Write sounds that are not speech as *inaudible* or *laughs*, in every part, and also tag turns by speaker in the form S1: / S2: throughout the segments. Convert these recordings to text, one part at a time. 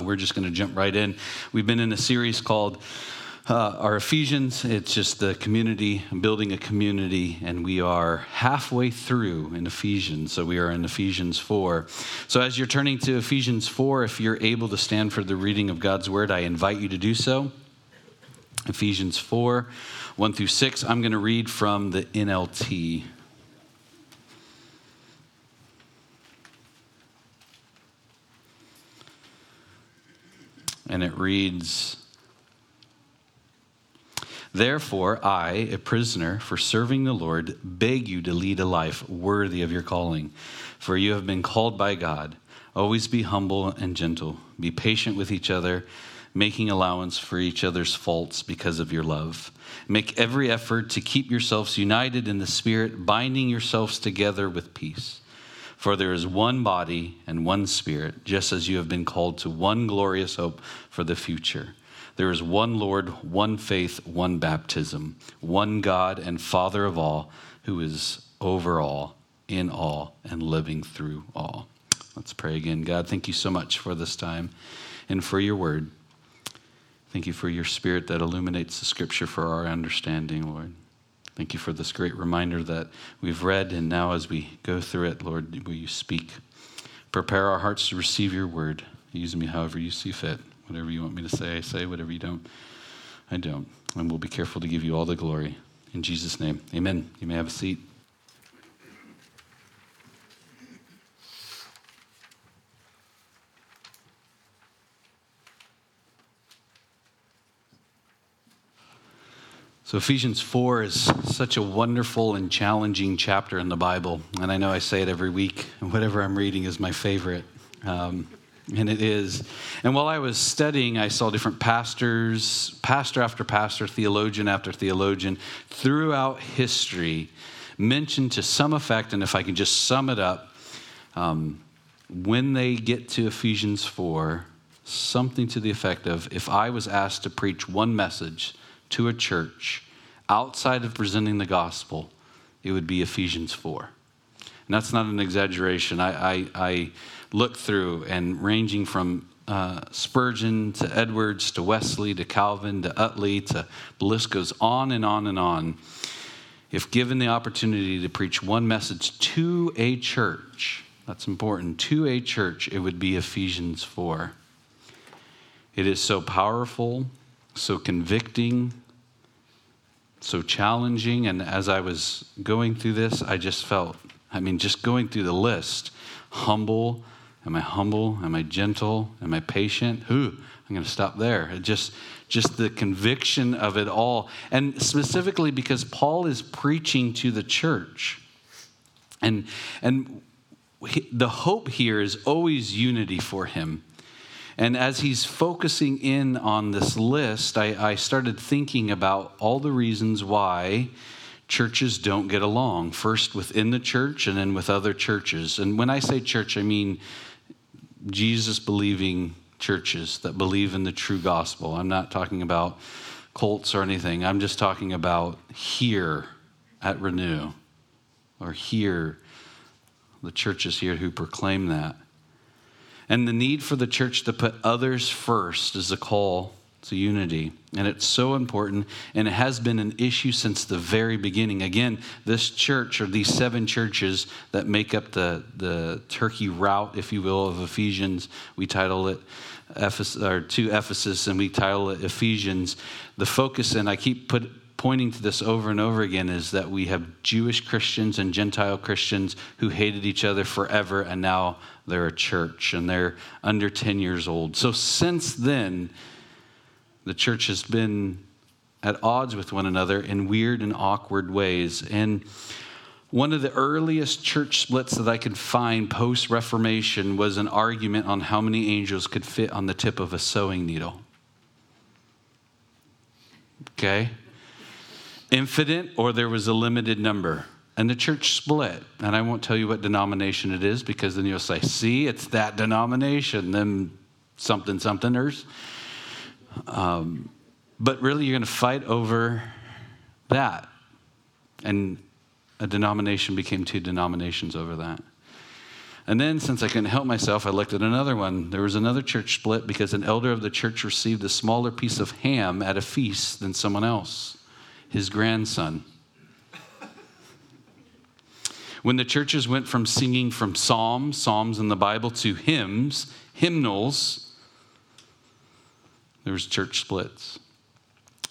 S1: We're just going to jump right in. We've been in a series called uh, our Ephesians. It's just the community, building a community, and we are halfway through in Ephesians. So we are in Ephesians 4. So as you're turning to Ephesians 4, if you're able to stand for the reading of God's word, I invite you to do so. Ephesians 4, 1 through 6. I'm going to read from the NLT. And it reads Therefore, I, a prisoner for serving the Lord, beg you to lead a life worthy of your calling, for you have been called by God. Always be humble and gentle, be patient with each other, making allowance for each other's faults because of your love. Make every effort to keep yourselves united in the Spirit, binding yourselves together with peace. For there is one body and one spirit, just as you have been called to one glorious hope for the future. There is one Lord, one faith, one baptism, one God and Father of all, who is over all, in all, and living through all. Let's pray again. God, thank you so much for this time and for your word. Thank you for your spirit that illuminates the scripture for our understanding, Lord. Thank you for this great reminder that we've read, and now as we go through it, Lord, will you speak? Prepare our hearts to receive your word. Use me however you see fit. Whatever you want me to say, I say. Whatever you don't, I don't. And we'll be careful to give you all the glory. In Jesus' name, amen. You may have a seat. So, Ephesians 4 is such a wonderful and challenging chapter in the Bible. And I know I say it every week, and whatever I'm reading is my favorite. Um, and it is. And while I was studying, I saw different pastors, pastor after pastor, theologian after theologian, throughout history mention to some effect, and if I can just sum it up, um, when they get to Ephesians 4, something to the effect of if I was asked to preach one message, to a church outside of presenting the gospel, it would be Ephesians 4. And that's not an exaggeration. I, I, I look through and ranging from uh, Spurgeon to Edwards to Wesley to Calvin to Utley to the list goes on and on and on. If given the opportunity to preach one message to a church, that's important, to a church, it would be Ephesians 4. It is so powerful, so convicting, so challenging. And as I was going through this, I just felt, I mean, just going through the list humble. Am I humble? Am I gentle? Am I patient? Who? I'm going to stop there. Just, just the conviction of it all. And specifically because Paul is preaching to the church. And, and he, the hope here is always unity for him. And as he's focusing in on this list, I, I started thinking about all the reasons why churches don't get along. First, within the church, and then with other churches. And when I say church, I mean Jesus believing churches that believe in the true gospel. I'm not talking about cults or anything. I'm just talking about here at Renew or here, the churches here who proclaim that. And the need for the church to put others first is a call to unity. And it's so important, and it has been an issue since the very beginning. Again, this church, or these seven churches that make up the, the turkey route, if you will, of Ephesians, we title it Ephesus, or to Ephesus, and we title it Ephesians. The focus, and I keep put, pointing to this over and over again is that we have Jewish Christians and Gentile Christians who hated each other forever, and now they're a church and they're under 10 years old. So since then, the church has been at odds with one another in weird and awkward ways. And one of the earliest church splits that I could find post Reformation was an argument on how many angels could fit on the tip of a sewing needle. Okay? Infinite, or there was a limited number. And the church split. And I won't tell you what denomination it is because then you'll say, see, it's that denomination, then something somethingers. Um, but really, you're going to fight over that. And a denomination became two denominations over that. And then, since I couldn't help myself, I looked at another one. There was another church split because an elder of the church received a smaller piece of ham at a feast than someone else, his grandson. When the churches went from singing from psalms, psalms in the Bible, to hymns, hymnals, there was church splits.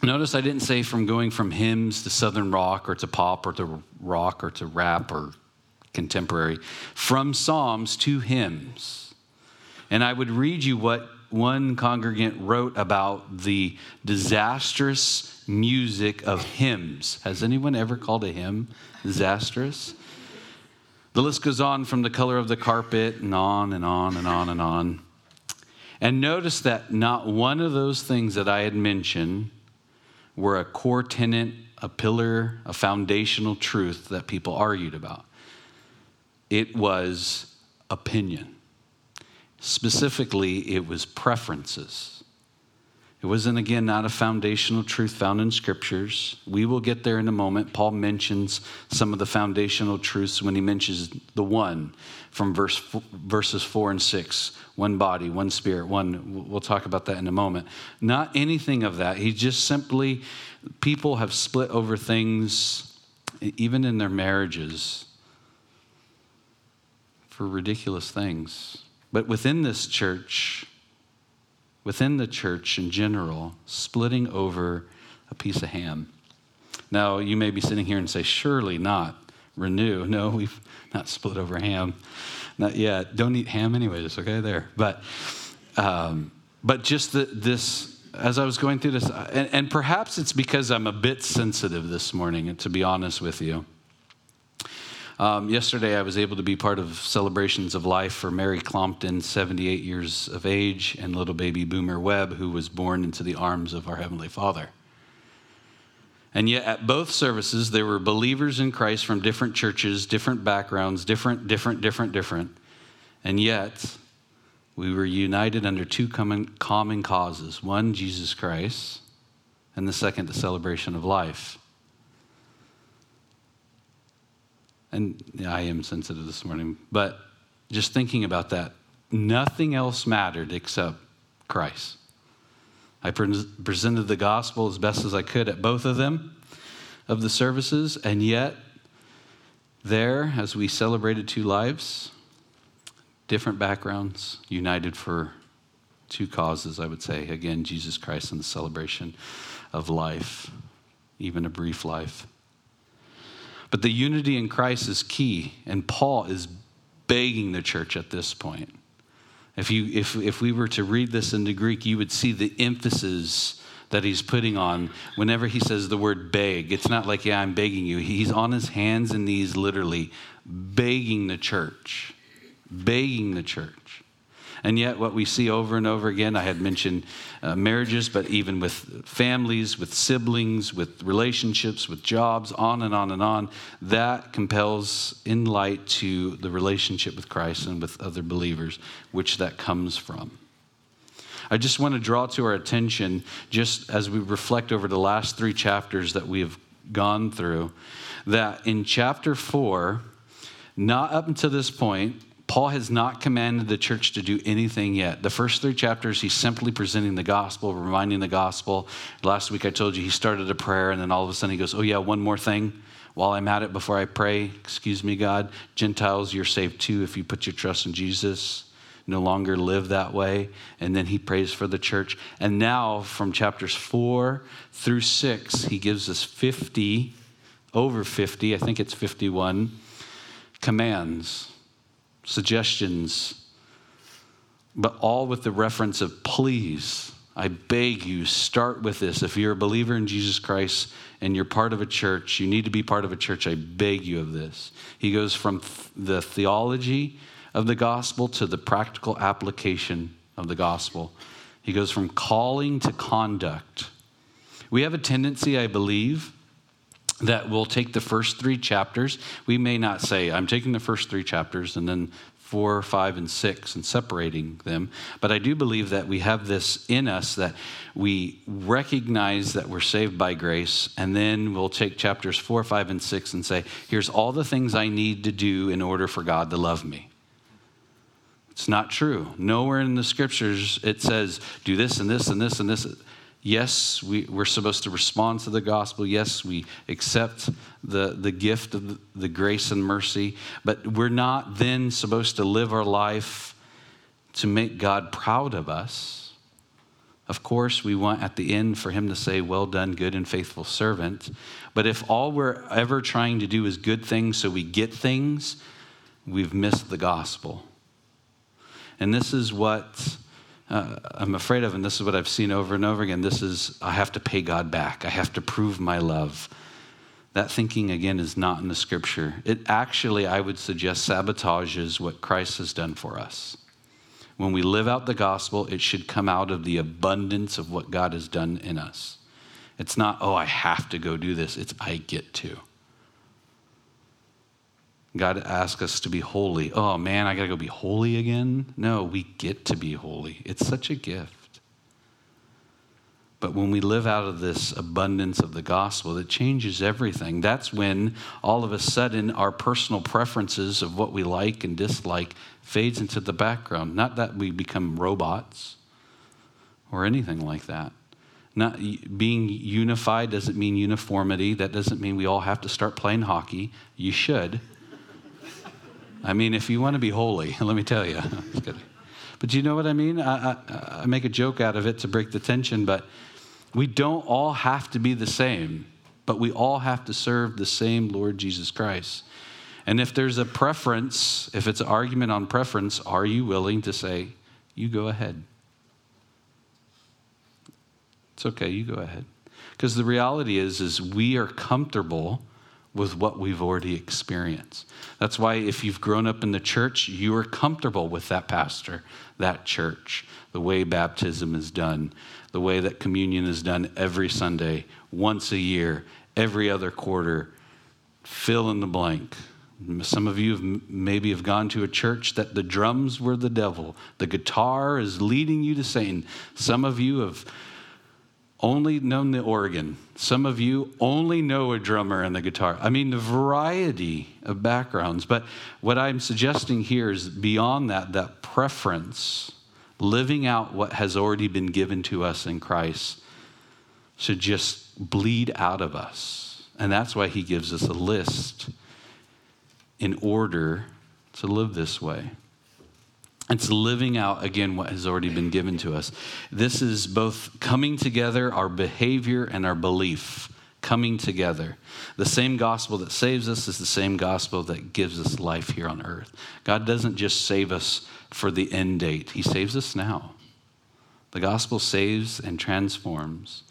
S1: Notice I didn't say from going from hymns to southern rock or to pop or to rock or to rap or contemporary, from psalms to hymns. And I would read you what one congregant wrote about the disastrous music of hymns. Has anyone ever called a hymn disastrous? The list goes on from the color of the carpet and on and on and on and on. And notice that not one of those things that I had mentioned were a core tenet, a pillar, a foundational truth that people argued about it was opinion. Specifically, it was preferences. It wasn't, again, not a foundational truth found in scriptures. We will get there in a moment. Paul mentions some of the foundational truths when he mentions the one from verse, verses four and six one body, one spirit, one. We'll talk about that in a moment. Not anything of that. He just simply, people have split over things, even in their marriages, for ridiculous things. But within this church, within the church in general, splitting over a piece of ham. Now, you may be sitting here and say, surely not. Renew. *laughs* No, we've not split over ham. Not yet. Don't eat ham anyways, okay? There. But, um, but just the, this, as I was going through this, and, and perhaps it's because I'm a bit sensitive this morning, to be honest with you. Um, yesterday, I was able to be part of celebrations of life for Mary Clompton, 78 years of age, and little baby Boomer Webb, who was born into the arms of our Heavenly Father. And yet, at both services, there were believers in Christ from different churches, different backgrounds, different, different, different, different. And yet, we were united under two common, common causes one, Jesus Christ, and the second, the celebration of life. And yeah, I am sensitive this morning, but just thinking about that, nothing else mattered except Christ. I pre- presented the gospel as best as I could at both of them, of the services, and yet, there, as we celebrated two lives, different backgrounds, united for two causes, I would say. Again, Jesus Christ and the celebration of life, even a brief life. But the unity in Christ is key, and Paul is begging the church at this point. If, you, if, if we were to read this into Greek, you would see the emphasis that he's putting on whenever he says the word beg. It's not like, yeah, I'm begging you. He's on his hands and knees, literally, begging the church, begging the church. And yet, what we see over and over again, I had mentioned uh, marriages, but even with families, with siblings, with relationships, with jobs, on and on and on, that compels in light to the relationship with Christ and with other believers, which that comes from. I just want to draw to our attention, just as we reflect over the last three chapters that we have gone through, that in chapter four, not up until this point, Paul has not commanded the church to do anything yet. The first three chapters, he's simply presenting the gospel, reminding the gospel. Last week I told you he started a prayer, and then all of a sudden he goes, Oh, yeah, one more thing. While I'm at it, before I pray, excuse me, God, Gentiles, you're saved too if you put your trust in Jesus. No longer live that way. And then he prays for the church. And now, from chapters four through six, he gives us 50, over 50, I think it's 51 commands suggestions, but all with the reference of please. I beg you, start with this. If you're a believer in Jesus Christ and you're part of a church, you need to be part of a church. I beg you of this. He goes from the theology of the gospel to the practical application of the gospel. He goes from calling to conduct. We have a tendency, I believe, that we'll take the first three chapters. We may not say, I'm taking the first three chapters and then four, five, and six and separating them. But I do believe that we have this in us that we recognize that we're saved by grace, and then we'll take chapters four, five, and six and say, here's all the things I need to do in order for God to love me. It's not true. Nowhere in the scriptures it says, do this and this and this and this. Yes, we, we're supposed to respond to the gospel. Yes, we accept the, the gift of the, the grace and mercy, but we're not then supposed to live our life to make God proud of us. Of course, we want at the end for him to say, Well done, good and faithful servant. But if all we're ever trying to do is good things so we get things, we've missed the gospel. And this is what uh, I'm afraid of, and this is what I've seen over and over again. This is, I have to pay God back. I have to prove my love. That thinking, again, is not in the scripture. It actually, I would suggest, sabotages what Christ has done for us. When we live out the gospel, it should come out of the abundance of what God has done in us. It's not, oh, I have to go do this. It's, I get to. God asks us to be holy. Oh man, I got to go be holy again? No, we get to be holy. It's such a gift. But when we live out of this abundance of the gospel, it changes everything. That's when all of a sudden our personal preferences of what we like and dislike fades into the background. Not that we become robots or anything like that. Not being unified doesn't mean uniformity. That doesn't mean we all have to start playing hockey. You should. I mean, if you want to be holy, *laughs* let me tell you. but you know what I mean? I, I, I make a joke out of it to break the tension, but we don't all have to be the same, but we all have to serve the same Lord Jesus Christ. And if there's a preference, if it's an argument on preference, are you willing to say, you go ahead? It's okay, you go ahead. Because the reality is, is we are comfortable with what we've already experienced. That's why if you've grown up in the church, you are comfortable with that pastor, that church, the way baptism is done, the way that communion is done every Sunday, once a year, every other quarter. Fill in the blank. Some of you have maybe have gone to a church that the drums were the devil, the guitar is leading you to Satan. Some of you have only known the organ. Some of you only know a drummer and the guitar. I mean, the variety of backgrounds. But what I'm suggesting here is beyond that, that preference, living out what has already been given to us in Christ, should just bleed out of us. And that's why he gives us a list in order to live this way. It's living out, again, what has already been given to us. This is both coming together, our behavior and our belief coming together. The same gospel that saves us is the same gospel that gives us life here on earth. God doesn't just save us for the end date, He saves us now. The gospel saves and transforms.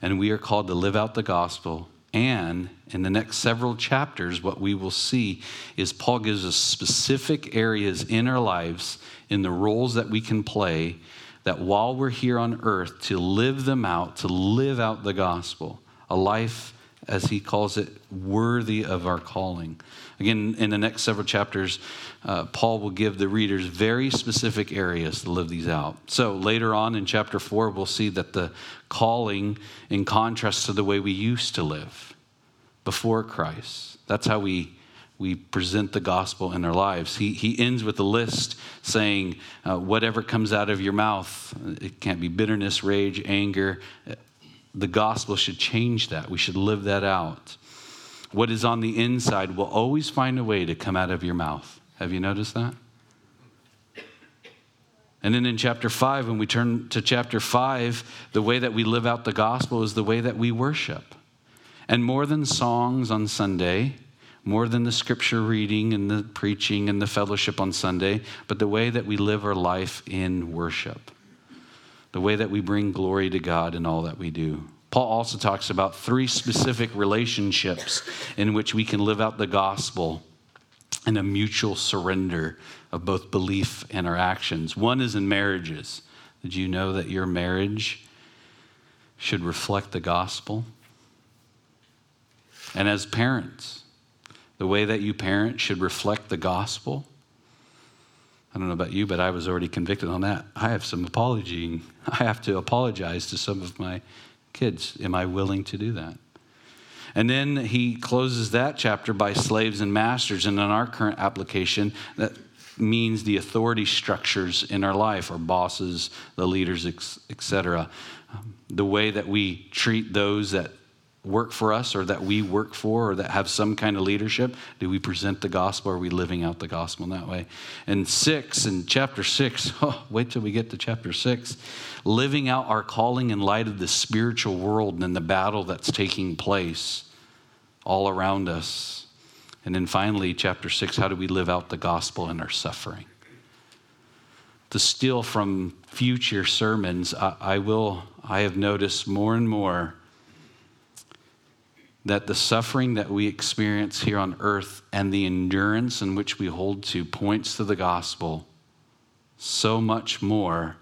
S1: And we are called to live out the gospel and in the next several chapters, what we will see is Paul gives us specific areas in our lives, in the roles that we can play, that while we're here on earth, to live them out, to live out the gospel, a life, as he calls it, worthy of our calling. Again, in the next several chapters, uh, Paul will give the readers very specific areas to live these out. So later on in chapter four, we'll see that the calling, in contrast to the way we used to live before Christ, that's how we we present the gospel in our lives. He, he ends with a list saying, uh, whatever comes out of your mouth, it can't be bitterness, rage, anger. The gospel should change that. We should live that out. What is on the inside will always find a way to come out of your mouth. Have you noticed that? And then in chapter 5, when we turn to chapter 5, the way that we live out the gospel is the way that we worship. And more than songs on Sunday, more than the scripture reading and the preaching and the fellowship on Sunday, but the way that we live our life in worship, the way that we bring glory to God in all that we do. Paul also talks about three specific relationships in which we can live out the gospel in a mutual surrender of both belief and our actions. One is in marriages. Did you know that your marriage should reflect the gospel? And as parents, the way that you parent should reflect the gospel. I don't know about you, but I was already convicted on that. I have some apology. I have to apologize to some of my kids. Am I willing to do that? And then he closes that chapter by slaves and masters. And in our current application, that means the authority structures in our life, our bosses, the leaders, etc. Um, the way that we treat those that work for us or that we work for or that have some kind of leadership? Do we present the gospel? Are we living out the gospel in that way? And six, in chapter six, *laughs* oh, wait till we get to chapter six, living out our calling in light of the spiritual world and the battle that's taking place all around us. And then finally, chapter six, how do we live out the gospel in our suffering? To steal from future sermons, I, I will, I have noticed more and more that the suffering that we experience here on earth and the endurance in which we hold to points to the gospel so much more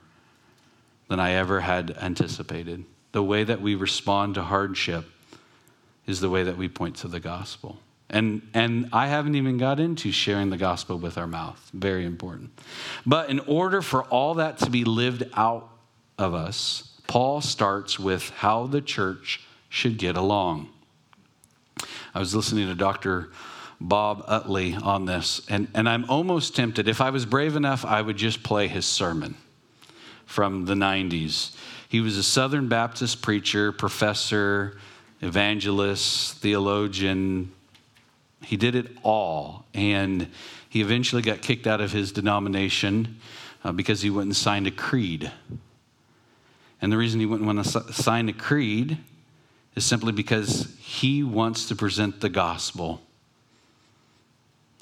S1: than I ever had anticipated. The way that we respond to hardship is the way that we point to the gospel. And, and I haven't even got into sharing the gospel with our mouth. Very important. But in order for all that to be lived out of us, Paul starts with how the church should get along. I was listening to Dr. Bob Utley on this, and, and I'm almost tempted. If I was brave enough, I would just play his sermon from the 90s. He was a Southern Baptist preacher, professor, evangelist, theologian. He did it all. And he eventually got kicked out of his denomination uh, because he went and signed a creed. And the reason he wouldn't want to sign a creed is simply because he wants to present the gospel.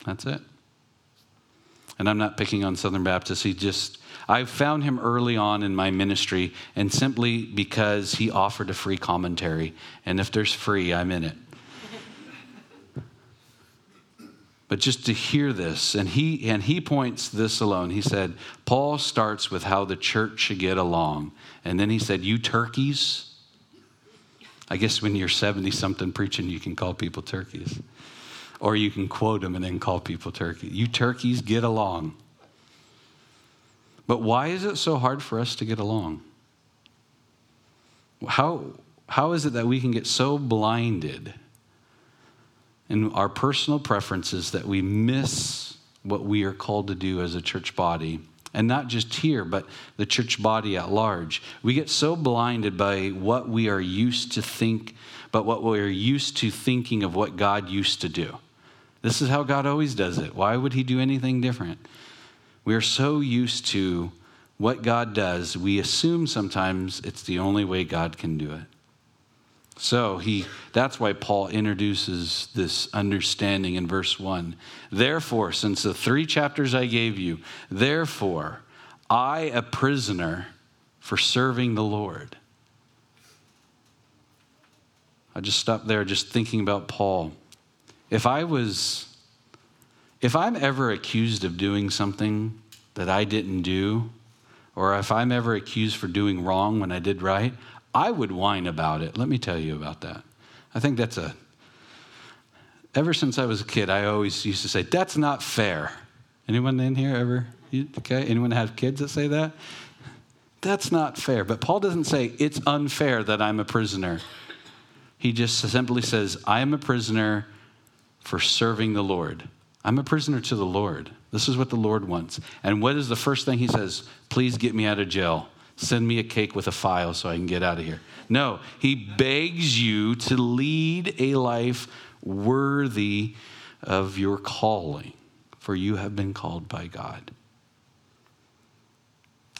S1: That's it. And I'm not picking on Southern Baptists. He just, I found him early on in my ministry, and simply because he offered a free commentary. And if there's free, I'm in it. *laughs* but just to hear this, and he, and he points this alone. He said, Paul starts with how the church should get along. And then he said, You turkeys, I guess when you're 70 something preaching, you can call people turkeys. Or you can quote them and then call people turkeys. You turkeys get along. But why is it so hard for us to get along? How, how is it that we can get so blinded in our personal preferences that we miss what we are called to do as a church body and not just here, but the church body at large. We get so blinded by what we are used to think, but what we are used to thinking of what God used to do. This is how God always does it. Why would He do anything different? We are so used to what God does, we assume sometimes it's the only way God can do it. So he that's why Paul introduces this understanding in verse 1. Therefore, since the 3 chapters I gave you, therefore I a prisoner for serving the Lord. I just stopped there just thinking about Paul. If I was if I'm ever accused of doing something that I didn't do, or if I'm ever accused for doing wrong when I did right, I would whine about it. Let me tell you about that. I think that's a, ever since I was a kid, I always used to say, that's not fair. Anyone in here ever? Okay, anyone have kids that say that? That's not fair. But Paul doesn't say, it's unfair that I'm a prisoner. He just simply says, I am a prisoner for serving the Lord. I'm a prisoner to the Lord. This is what the Lord wants. And what is the first thing he says? Please get me out of jail. Send me a cake with a file so I can get out of here. No, he begs you to lead a life worthy of your calling, for you have been called by God.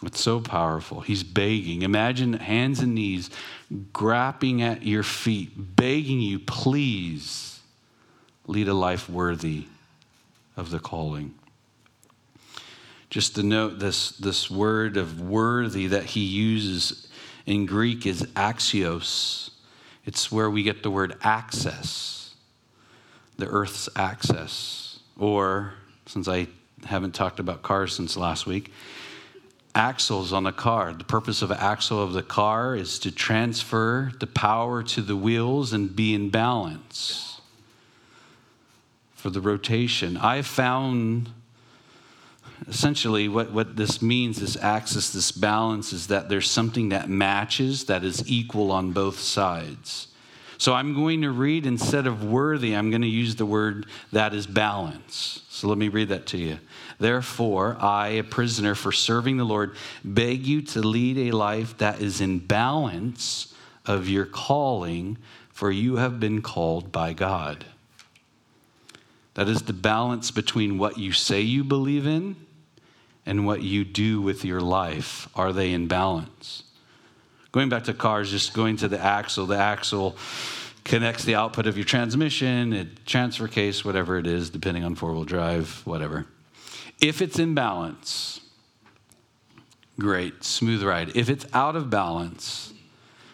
S1: It's so powerful. He's begging. Imagine hands and knees grappling at your feet, begging you, please lead a life worthy of the calling. Just to note this, this word of worthy that he uses in Greek is axios. It's where we get the word axis, the earth's axis. Or, since I haven't talked about cars since last week, axles on a car. The purpose of an axle of the car is to transfer the power to the wheels and be in balance for the rotation. I found essentially what, what this means this axis this balance is that there's something that matches that is equal on both sides So I'm going to read instead of worthy, I'm going to use the word that is balance. So let me read that to you. Therefore, I, a prisoner for serving the Lord, beg you to lead a life that is in balance of your calling, for you have been called by God. That is the balance between what you say you believe in and what you do with your life. Are they in balance? Going back to cars, just going to the axle, the axle connects the output of your transmission, a transfer case, whatever it is, depending on four wheel drive, whatever. If it's in balance, great, smooth ride. If it's out of balance,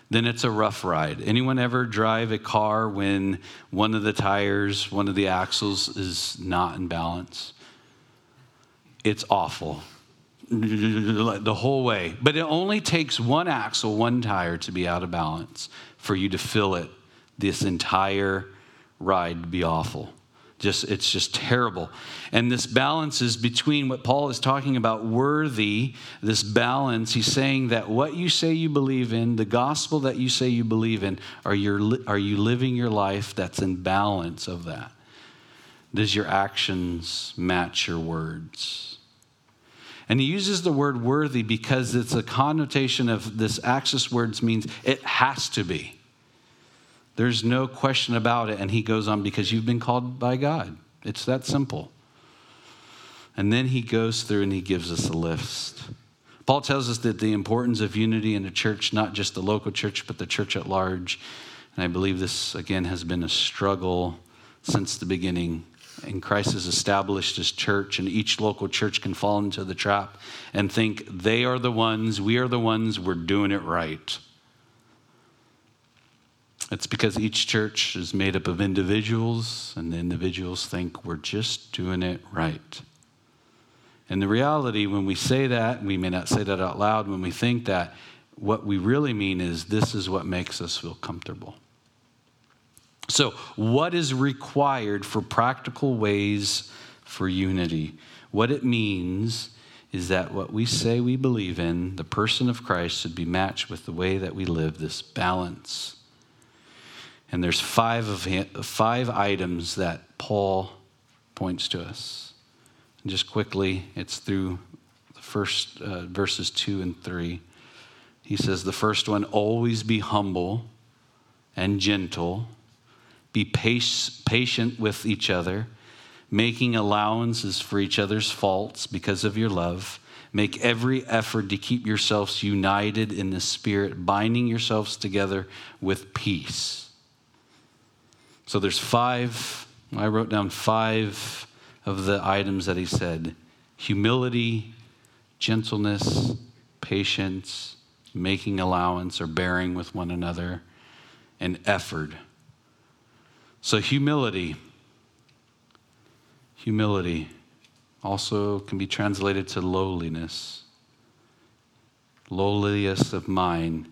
S1: then it's a rough ride. Anyone ever drive a car when one of the tires, one of the axles is not in balance? It's awful the whole way. But it only takes one axle, one tire to be out of balance for you to feel it this entire ride to be awful. Just it's just terrible. And this balance is between what Paul is talking about worthy, this balance. He's saying that what you say you believe in, the gospel that you say you believe in, are you are you living your life that's in balance of that? Does your actions match your words? And he uses the word worthy because it's a connotation of this axis words means it has to be. There's no question about it. And he goes on because you've been called by God. It's that simple. And then he goes through and he gives us a list. Paul tells us that the importance of unity in a church, not just the local church, but the church at large. And I believe this, again, has been a struggle since the beginning and Christ has established his church, and each local church can fall into the trap and think they are the ones, we are the ones, we're doing it right. It's because each church is made up of individuals, and the individuals think we're just doing it right. And the reality, when we say that, we may not say that out loud, when we think that, what we really mean is this is what makes us feel comfortable. So, what is required for practical ways for unity? What it means is that what we say we believe in, the person of Christ, should be matched with the way that we live this balance. And there's five of five items that Paul points to us. And just quickly, it's through the first uh, verses two and three. He says the first one: always be humble and gentle be patient with each other, making allowances for each other's faults because of your love. Make every effort to keep yourselves united in the Spirit, binding yourselves together with peace. So there's five, I wrote down five of the items that he said humility, gentleness, patience, making allowance or bearing with one another, and effort. So, humility. Humility also can be translated to lowliness, lowliest of mind.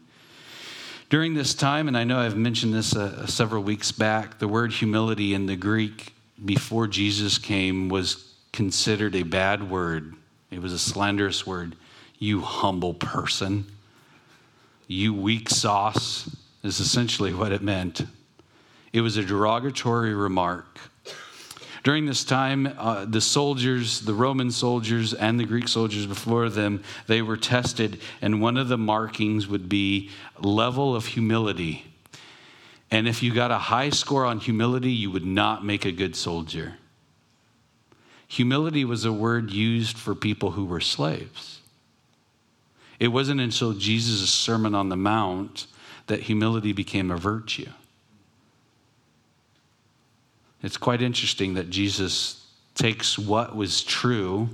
S1: During this time, and I know I've mentioned this uh, several weeks back, the word humility in the Greek before Jesus came was considered a bad word. It was a slanderous word. You humble person. You weak sauce is essentially what it meant. It was a derogatory remark. During this time, uh, the soldiers, the Roman soldiers and the Greek soldiers before them, they were tested, and one of the markings would be level of humility. And if you got a high score on humility, you would not make a good soldier. Humility was a word used for people who were slaves. It wasn't until Jesus' Sermon on the Mount that humility became a virtue. It's quite interesting that Jesus takes what was true,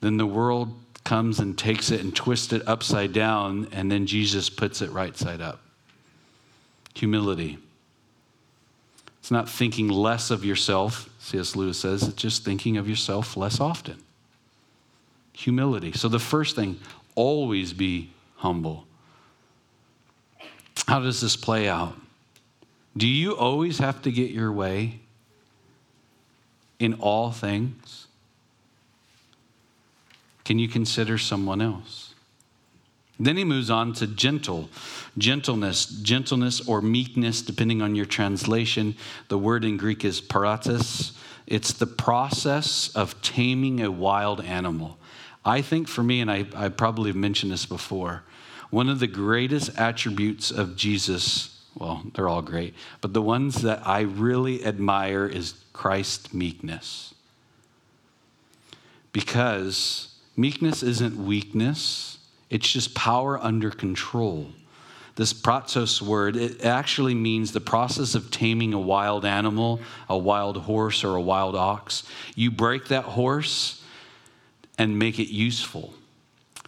S1: then the world comes and takes it and twists it upside down, and then Jesus puts it right side up. Humility. It's not thinking less of yourself, C.S. Lewis says, it's just thinking of yourself less often. Humility. So the first thing, always be humble. How does this play out? Do you always have to get your way? In all things? Can you consider someone else? Then he moves on to gentle, gentleness, gentleness or meekness, depending on your translation. The word in Greek is paratus. It's the process of taming a wild animal. I think for me, and I, I probably have mentioned this before, one of the greatest attributes of Jesus, well, they're all great, but the ones that I really admire is Christ's meekness. Because meekness isn't weakness, it's just power under control. This pratos word, it actually means the process of taming a wild animal, a wild horse, or a wild ox. You break that horse and make it useful.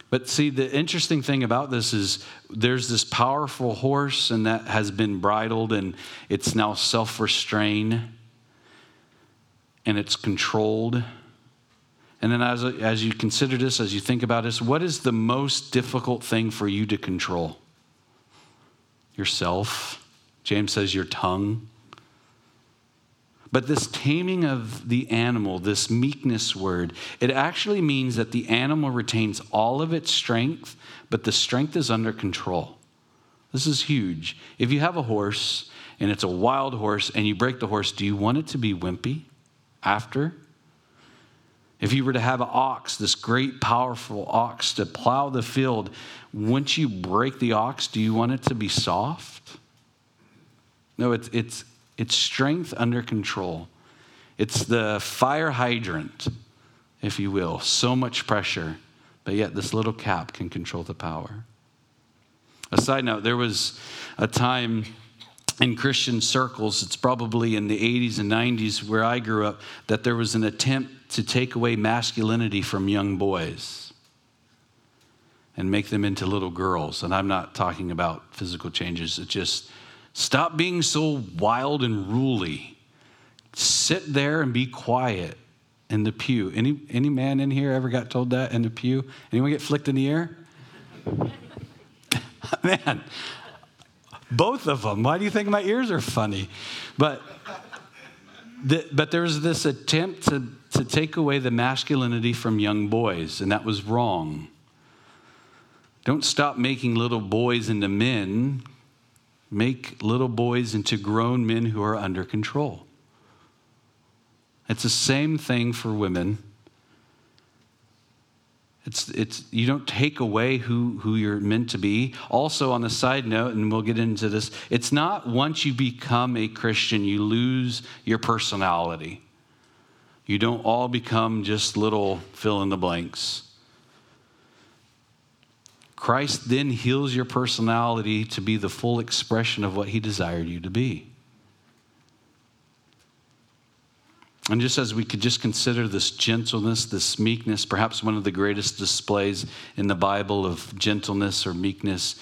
S1: But see, the interesting thing about this is there's this powerful horse, and that has been bridled, and it's now self restrained, and it's controlled. And then, as, as you consider this, as you think about this, what is the most difficult thing for you to control? Yourself. James says your tongue. But this taming of the animal, this meekness word, it actually means that the animal retains all of its strength, but the strength is under control. This is huge. If you have a horse and it's a wild horse and you break the horse, do you want it to be wimpy after? If you were to have an ox, this great, powerful ox to plow the field, once you break the ox, do you want it to be soft? No, it's, it's, it's strength under control. It's the fire hydrant, if you will. So much pressure, but yet this little cap can control the power. A side note there was a time in Christian circles, it's probably in the 80s and 90s where I grew up, that there was an attempt to take away masculinity from young boys and make them into little girls. And I'm not talking about physical changes, it's just Stop being so wild and ruly. Sit there and be quiet in the pew. Any, any man in here ever got told that in the pew? Anyone get flicked in the ear? *laughs* man, both of them. Why do you think my ears are funny? But, the, but there was this attempt to, to take away the masculinity from young boys, and that was wrong. Don't stop making little boys into men make little boys into grown men who are under control. It's the same thing for women. It's, it's, you don't take away who, who you're meant to be. Also, on the side note, and we'll get into this, it's not once you become a Christian, you lose your personality. You don't all become just little fill in the blanks. Christ then heals your personality to be the full expression of what he desired you to be. And just as we could just consider this gentleness, this meekness, perhaps one of the greatest displays in the Bible of gentleness or meekness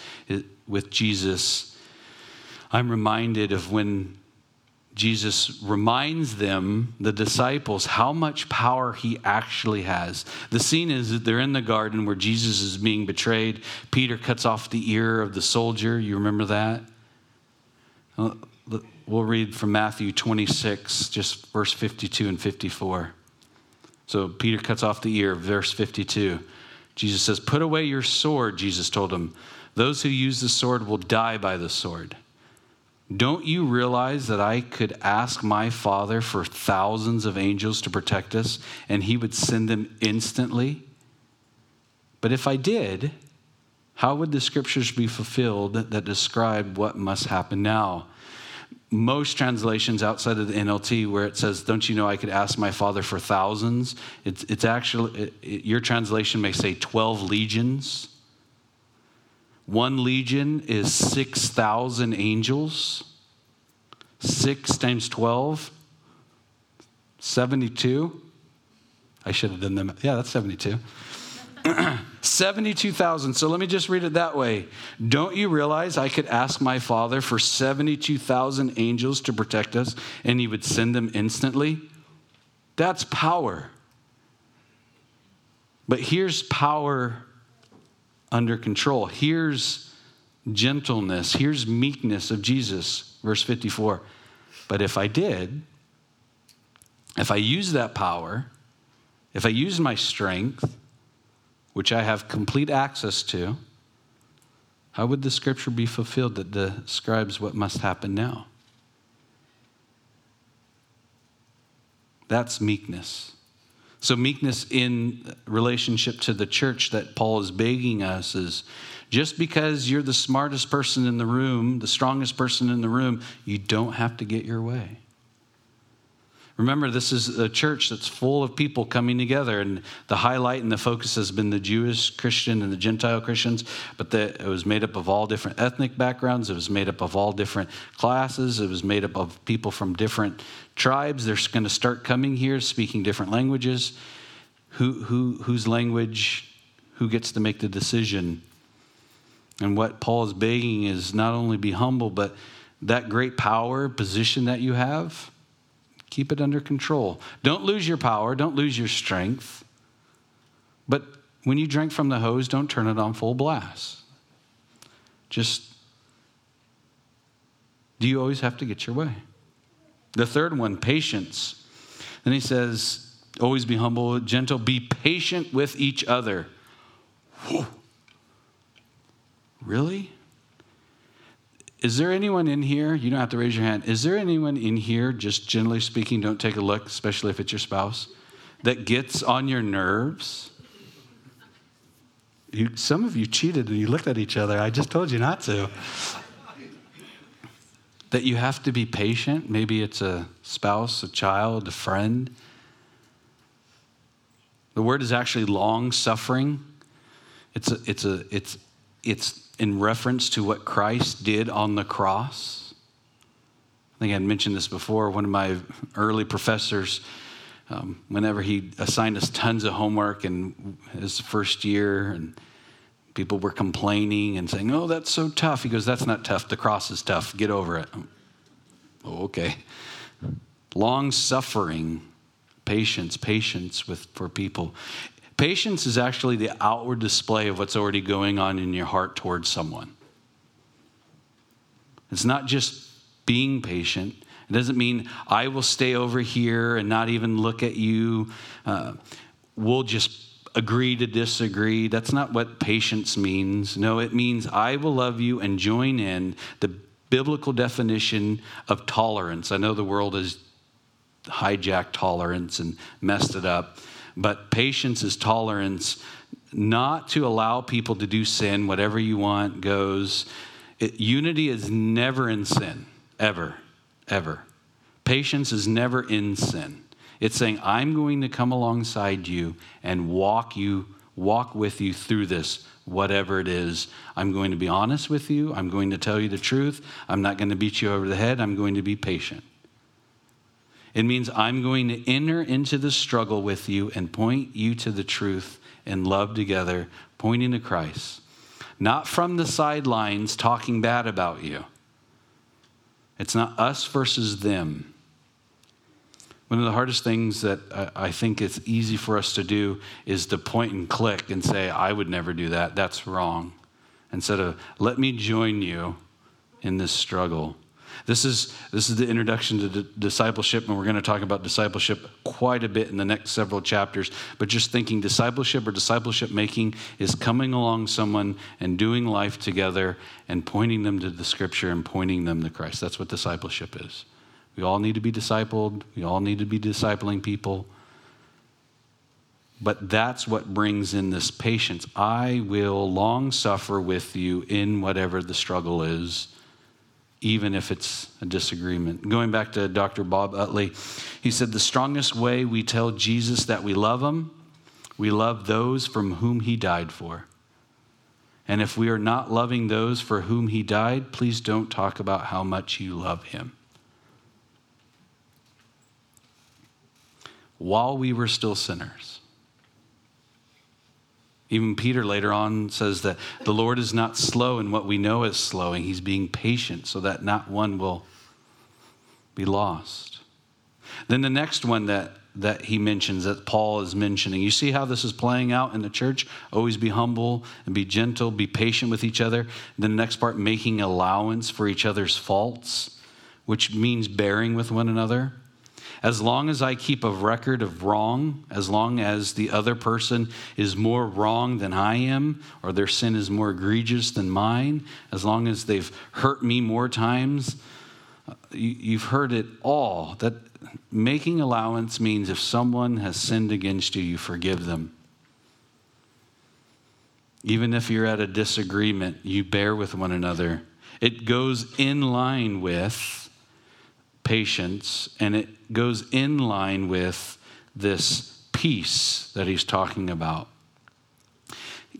S1: with Jesus, I'm reminded of when Jesus reminds them, the disciples, how much power he actually has. The scene is that they're in the garden where Jesus is being betrayed. Peter cuts off the ear of the soldier. You remember that? Uh, We'll read from Matthew 26, just verse 52 and 54. So Peter cuts off the ear, verse 52. Jesus says, Put away your sword, Jesus told him. Those who use the sword will die by the sword. Don't you realize that I could ask my Father for thousands of angels to protect us and he would send them instantly? But if I did, how would the scriptures be fulfilled that describe what must happen now? Most translations outside of the NLT, where it says, Don't you know I could ask my Father for thousands? It's, it's actually, it, it, your translation may say 12 legions. One legion is 6,000 angels. 6 times 12, 72. I should have done them. Yeah, that's 72. *clears throat* 72,000. So let me just read it that way. Don't you realize I could ask my Father for 72,000 angels to protect us and he would send them instantly? That's power. But here's power under control. Here's gentleness. Here's meekness of Jesus. Verse 54. But if I did, if I use that power, if I use my strength, which I have complete access to, How would the scripture be fulfilled that describes what must happen now? That's meekness. So, meekness in relationship to the church that Paul is begging us is just because you're the smartest person in the room, the strongest person in the room, you don't have to get your way. Remember, this is a church that's full of people coming together, and the highlight and the focus has been the Jewish Christian and the Gentile Christians, but the, it was made up of all different ethnic backgrounds. It was made up of all different classes. It was made up of people from different tribes. They're going to start coming here speaking different languages. Who, who, whose language, who gets to make the decision? And what Paul is begging is not only be humble, but that great power, position that you have Keep it under control. Don't lose your power, don't lose your strength. But when you drink from the hose, don't turn it on full blast. Just, do you always have to get your way? The third one, patience. Then he says, always be humble, gentle, be patient with each other. Really? Is there anyone in here? You don't have to raise your hand. Is there anyone in here, just generally speaking, don't take a look, especially if it's your spouse, that gets on your nerves? You, some of you cheated and you looked at each other. I just told you not to. that you have to be patient. Maybe it's a spouse, a child, a friend. The word is actually long suffering. It's a, it's a, it's, it's in reference to what Christ did on the cross. I think I had mentioned this before. One of my early professors, um, whenever he assigned us tons of homework in his first year, and people were complaining and saying, Oh, that's so tough. He goes, That's not tough. The cross is tough. Get over it. Oh, okay. Long suffering, patience, patience with, for people. Patience is actually the outward display of what's already going on in your heart towards someone. It's not just being patient. It doesn't mean I will stay over here and not even look at you. Uh, we'll just agree to disagree. That's not what patience means. No, it means I will love you and join in the biblical definition of tolerance. I know the world has hijacked tolerance and messed it up. But patience is tolerance, not to allow people to do sin, whatever you want goes. It, unity is never in sin, ever, ever. Patience is never in sin. It's saying, I'm going to come alongside you and walk you, walk with you through this, whatever it is. I'm going to be honest with you. I'm going to tell you the truth. I'm not going to beat you over the head. I'm going to be patient. It means I'm going to enter into the struggle with you and point you to the truth and love together, pointing to Christ. Not from the sidelines talking bad about you. It's not us versus them. One of the hardest things that I think it's easy for us to do is to point and click and say, I would never do that. That's wrong. Instead of, let me join you in this struggle. This is, this is the introduction to d- discipleship, and we're going to talk about discipleship quite a bit in the next several chapters. But just thinking discipleship or discipleship making is coming along someone and doing life together and pointing them to the scripture and pointing them to Christ. That's what discipleship is. We all need to be discipled, we all need to be discipling people. But that's what brings in this patience. I will long suffer with you in whatever the struggle is even if it's a disagreement. Going back to Dr. Bob Utley, he said, The strongest way we tell Jesus that we love him, we love those from whom he died for. And if we are not loving those for whom he died, please don't talk about how much you love him. While we were still sinners, even Peter later on says that the Lord is not slow in what we know is slowing. He's being patient so that not one will be lost. Then the next one that, that he mentions, that Paul is mentioning, you see how this is playing out in the church? Always be humble and be gentle, be patient with each other. Then the next part, making allowance for each other's faults, which means bearing with one another. As long as I keep a record of wrong, as long as the other person is more wrong than I am, or their sin is more egregious than mine, as long as they've hurt me more times, uh, you've heard it all. That making allowance means if someone has sinned against you, you forgive them. Even if you're at a disagreement, you bear with one another. It goes in line with patience and it goes in line with this peace that he's talking about.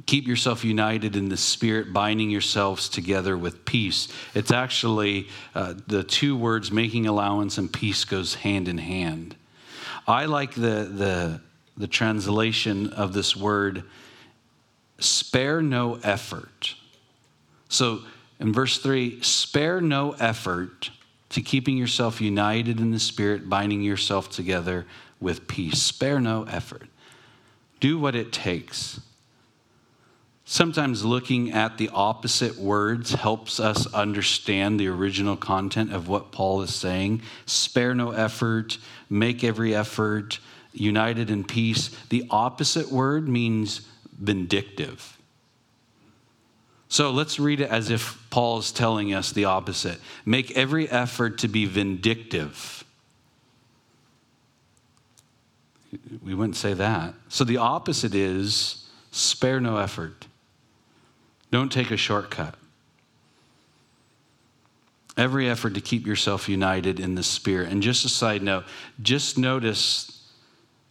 S1: Keep yourself united in the Spirit, binding yourselves together with peace. It's actually uh, the two words, making allowance and peace, goes hand in hand. I like the, the, the translation of this word spare no effort. So in verse 3, spare no effort to keeping yourself united in the Spirit, binding yourself together with peace. Spare no effort. Do what it takes. Sometimes looking at the opposite words helps us understand the original content of what Paul is saying. Spare no effort, make every effort, united in peace. The opposite word means vindictive. So let's read it as if Paul is telling us the opposite. Make every effort to be vindictive. We wouldn't say that. So the opposite is spare no effort. Don't take a shortcut. Every effort to keep yourself united in the Spirit. And just a side note, just notice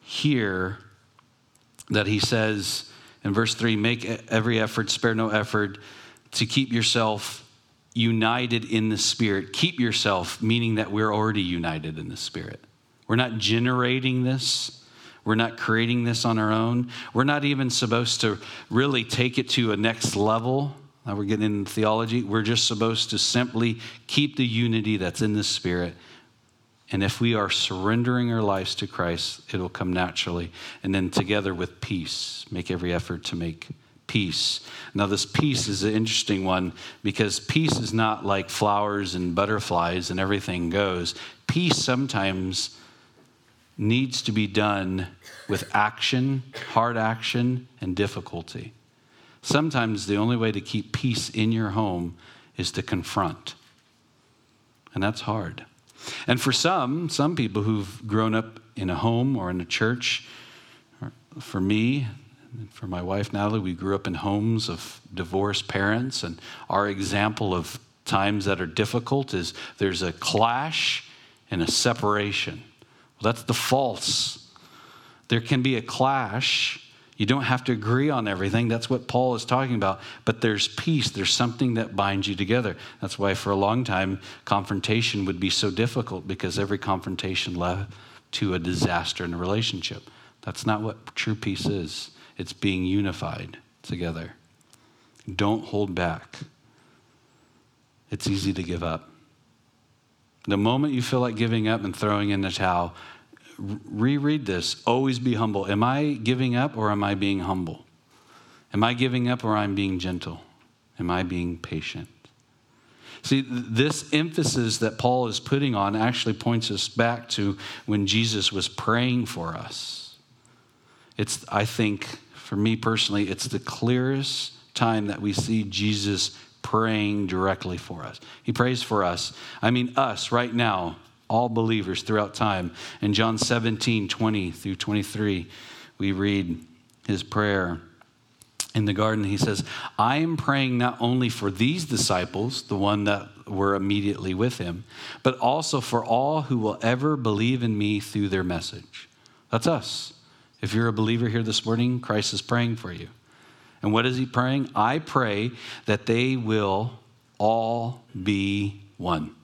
S1: here that he says, in verse 3, make every effort, spare no effort to keep yourself united in the Spirit. Keep yourself, meaning that we're already united in the Spirit. We're not generating this. We're not creating this on our own. We're not even supposed to really take it to a next level. Now we're getting into theology. We're just supposed to simply keep the unity that's in the Spirit and if we are surrendering our lives to Christ, it'll come naturally. And then together with peace, make every effort to make peace. Now, this peace is an interesting one because peace is not like flowers and butterflies and everything goes. Peace sometimes needs to be done with action, hard action, and difficulty. Sometimes the only way to keep peace in your home is to confront, and that's hard. And for some, some people who've grown up in a home or in a church, for me, for my wife Natalie, we grew up in homes of divorced parents, and our example of times that are difficult is there's a clash and a separation. Well, that's the false. There can be a clash you don't have to agree on everything. That's what Paul is talking about. But there's peace. There's something that binds you together. That's why, for a long time, confrontation would be so difficult because every confrontation led to a disaster in a relationship. That's not what true peace is, it's being unified together. Don't hold back. It's easy to give up. The moment you feel like giving up and throwing in the towel, reread this. Always be humble. Am I giving up or am I being humble? Am I giving up or I'm being gentle? Am I being patient? See, this emphasis that Paul is putting on actually points us back to when Jesus was praying for us. It's, I think, for me personally, it's the clearest time that we see Jesus praying directly for us. He prays for us. I mean, us right now, all believers throughout time. In John 17, 20 through 23, we read his prayer in the garden. He says, I am praying not only for these disciples, the one that were immediately with him, but also for all who will ever believe in me through their message. That's us. If you're a believer here this morning, Christ is praying for you. And what is he praying? I pray that they will all be one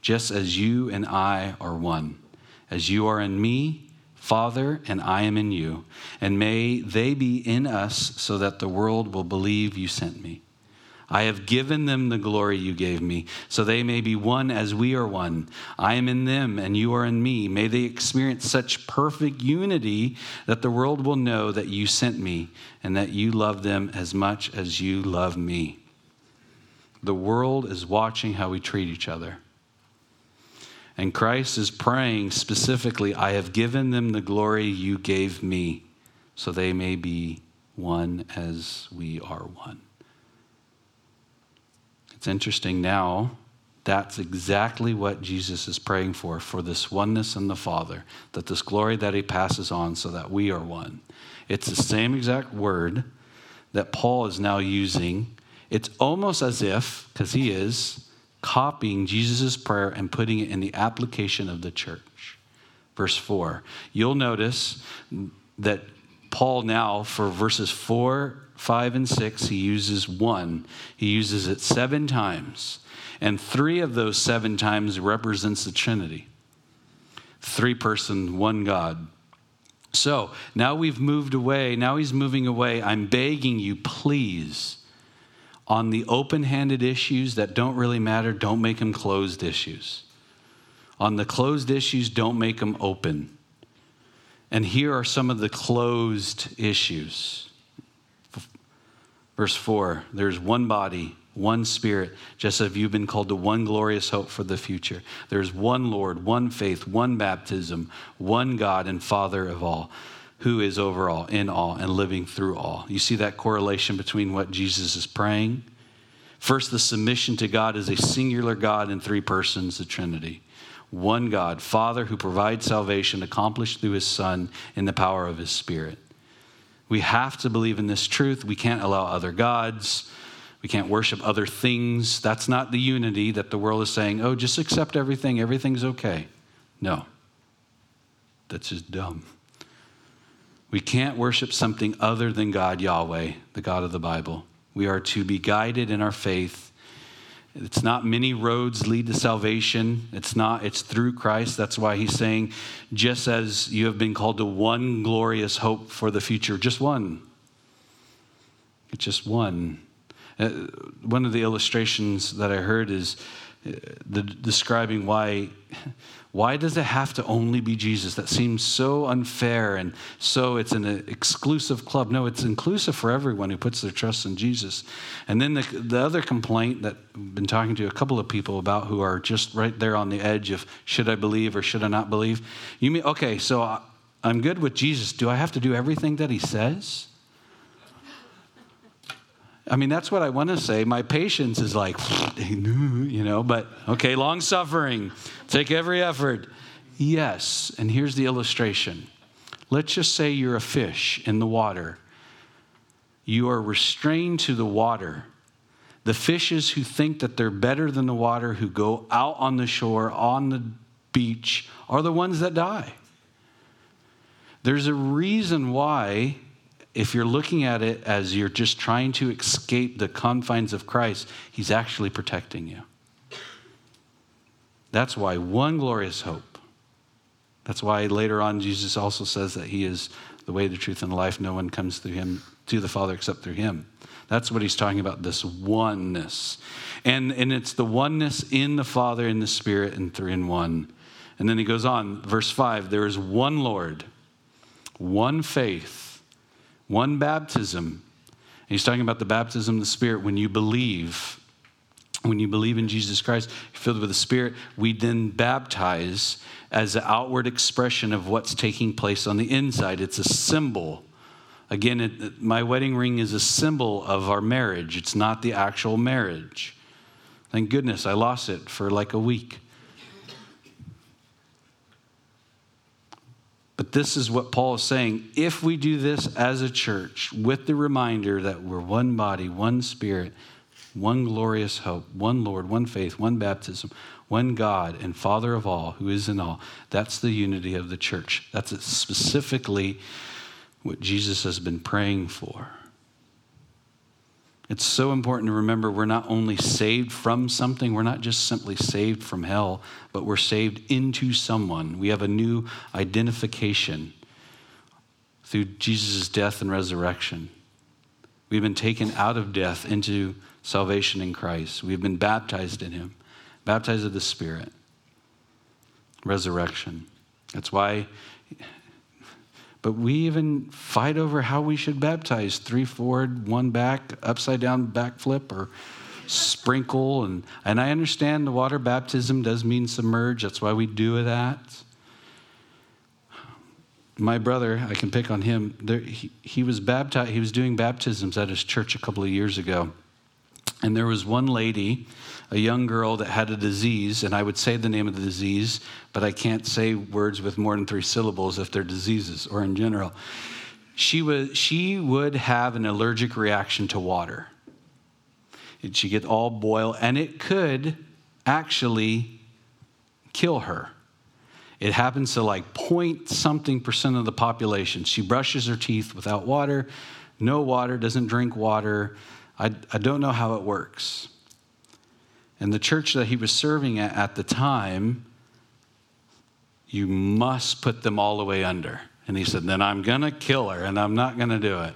S1: just as you and I are one. As you are in me, Father, and I am in you. And may they be in us so that the world will believe you sent me. I have given them the glory you gave me, so they may be one as we are one. I am in them, and you are in me. May they experience such perfect unity that the world will know that you sent me and that you love them as much as you love me. The world is watching how we treat each other. And Christ is praying specifically, I have given them the glory you gave me, so they may be one as we are one. It's interesting now, that's exactly what Jesus is praying for, for this oneness in the Father, that this glory that he passes on so that we are one. It's the same exact word that Paul is now using. It's almost as if, because he is, copying Jesus' prayer and putting it in the application of the church. Verse 4. You'll notice that Paul now, for verses 4, 5, and 6, he uses one. He uses it seven times. And three of those seven times represents the Trinity three person, one God. So now we've moved away. Now he's moving away. I'm begging you, please, on the open handed issues that don't really matter, don't make them closed issues. On the closed issues, don't make them open. And here are some of the closed issues. Verse 4 there's one body, one spirit, just as you've been called to one glorious hope for the future. There's one Lord, one faith, one baptism, one God and Father of all, who is over all, in all, and living through all. You see that correlation between what Jesus is praying? First, the submission to God is a singular God in three persons, the Trinity one God, Father, who provides salvation accomplished through his Son in the power of his Spirit. We have to believe in this truth. We can't allow other gods. We can't worship other things. That's not the unity that the world is saying, oh, just accept everything, everything's okay. No, that's just dumb. We can't worship something other than God, Yahweh, the God of the Bible. We are to be guided in our faith it's not many roads lead to salvation. It's not, it's through Christ. That's why he's saying, just as you have been called to one glorious hope for the future, just one. It's just one. Uh, one of the illustrations that I heard is the, describing why why does it have to only be Jesus? That seems so unfair and so it's an exclusive club. No, it's inclusive for everyone who puts their trust in Jesus. And then the, the other complaint that I've been talking to a couple of people about who are just right there on the edge of should I believe or should I not believe? You mean, okay, so I, I'm good with Jesus. Do I have to do everything that he says? I mean, that's what I want to say. My patience is like, *laughs* you know, but okay, long suffering, take every effort. Yes, and here's the illustration. Let's just say you're a fish in the water. You are restrained to the water. The fishes who think that they're better than the water, who go out on the shore, on the beach, are the ones that die. There's a reason why if you're looking at it as you're just trying to escape the confines of Christ, He's actually protecting you. That's why one glorious hope. That's why later on Jesus also says that He is the way, the truth, and the life. No one comes through Him to the Father except through Him. That's what He's talking about, this oneness. And, and it's the oneness in the Father, in the Spirit, and three in one. And then he goes on, verse 5 there is one Lord, one faith one baptism. He's talking about the baptism of the Spirit when you believe. When you believe in Jesus Christ, you're filled with the Spirit, we then baptize as an outward expression of what's taking place on the inside. It's a symbol. Again, it, my wedding ring is a symbol of our marriage, it's not the actual marriage. Thank goodness I lost it for like a week. But this is what Paul is saying. If we do this as a church with the reminder that we're one body, one spirit, one glorious hope, one Lord, one faith, one baptism, one God and Father of all, who is in all, that's the unity of the church. That's specifically what Jesus has been praying for. It's so important to remember we're not only saved from something, we're not just simply saved from hell, but we're saved into someone. We have a new identification through Jesus' death and resurrection. We've been taken out of death into salvation in Christ. We've been baptized in Him, baptized of the Spirit, resurrection. That's why but we even fight over how we should baptize three forward, one back, upside down backflip, or sprinkle. And, and I understand the water baptism does mean submerge. That's why we do that. My brother, I can pick on him. There, he, he was baptized. He was doing baptisms at his church a couple of years ago, and there was one lady, a young girl that had a disease, and I would say the name of the disease, but I can't say words with more than three syllables if they're diseases or in general she, was, she would have an allergic reaction to water. And She'd get all boil, and it could actually kill her. It happens to like point something percent of the population. She brushes her teeth without water, no water, doesn't drink water. I, I don't know how it works. And the church that he was serving at at the time, you must put them all the way under. And he said, Then I'm going to kill her and I'm not going to do it.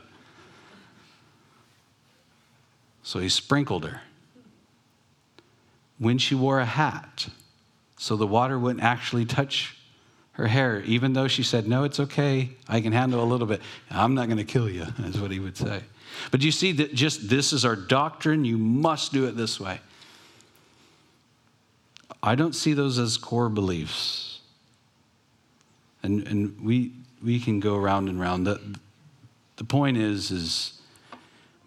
S1: So he sprinkled her. When she wore a hat, so the water wouldn't actually touch her hair, even though she said, No, it's okay. I can handle a little bit. I'm not going to kill you, *laughs* is what he would say. But you see that just this is our doctrine. You must do it this way. I don't see those as core beliefs. And, and we, we can go round and round. The, the point is, is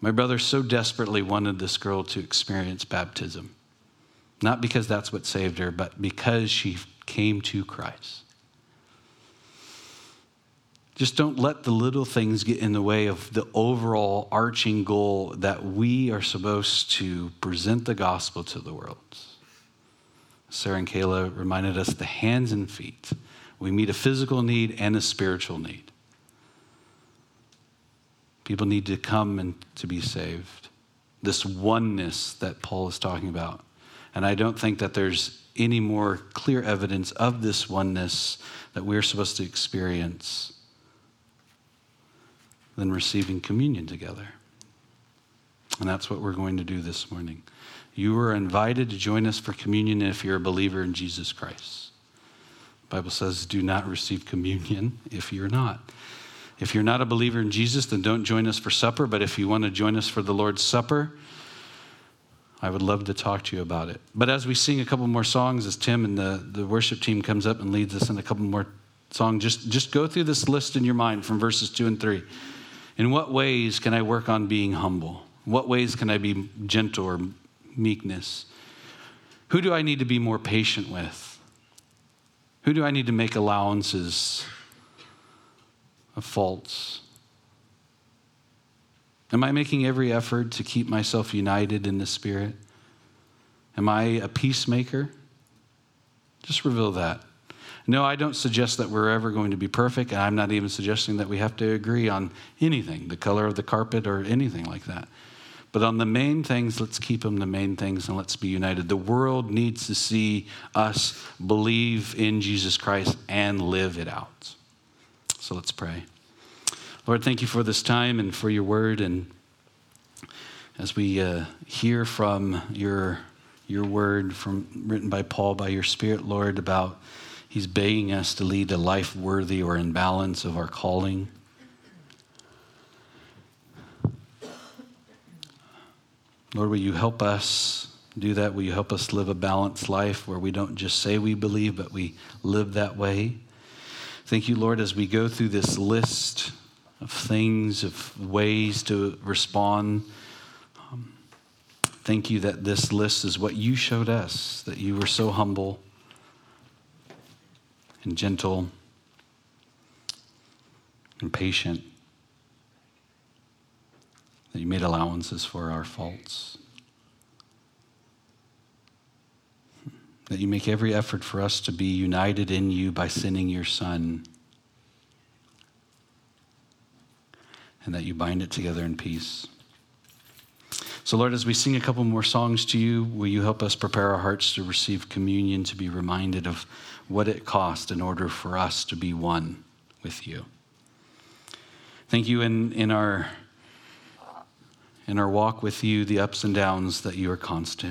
S1: my brother so desperately wanted this girl to experience baptism. Not because that's what saved her, but because she came to Christ. Just don't let the little things get in the way of the overall arching goal that we are supposed to present the gospel to the world. Sarah and Kayla reminded us the hands and feet we meet a physical need and a spiritual need. People need to come and to be saved. This oneness that Paul is talking about. And I don't think that there's any more clear evidence of this oneness that we're supposed to experience than receiving communion together. And that's what we're going to do this morning. You are invited to join us for communion if you're a believer in Jesus Christ. Bible says, do not receive communion if you're not. If you're not a believer in Jesus, then don't join us for supper. But if you want to join us for the Lord's Supper, I would love to talk to you about it. But as we sing a couple more songs, as Tim and the, the worship team comes up and leads us in a couple more songs, just, just go through this list in your mind from verses two and three. In what ways can I work on being humble? What ways can I be gentle or meekness? Who do I need to be more patient with? Who do I need to make allowances of faults? Am I making every effort to keep myself united in the Spirit? Am I a peacemaker? Just reveal that. No, I don't suggest that we're ever going to be perfect, I'm not even suggesting that we have to agree on anything, the color of the carpet or anything like that. But on the main things, let's keep them the main things and let's be united. The world needs to see us believe in Jesus Christ and live it out. So let's pray. Lord, thank you for this time and for your word. And as we uh, hear from your, your word from, written by Paul, by your Spirit, Lord, about he's begging us to lead a life worthy or in balance of our calling. Lord, will you help us do that? Will you help us live a balanced life where we don't just say we believe, but we live that way? Thank you, Lord, as we go through this list of things, of ways to respond. Um, thank you that this list is what you showed us, that you were so humble and gentle and patient that you made allowances for our faults. That you make every effort for us to be united in you by sending your Son. And that you bind it together in peace. So, Lord, as we sing a couple more songs to you, will you help us prepare our hearts to receive communion, to be reminded of what it cost in order for us to be one with you? Thank you in, in our in our walk with you, the ups and downs, that you are constant.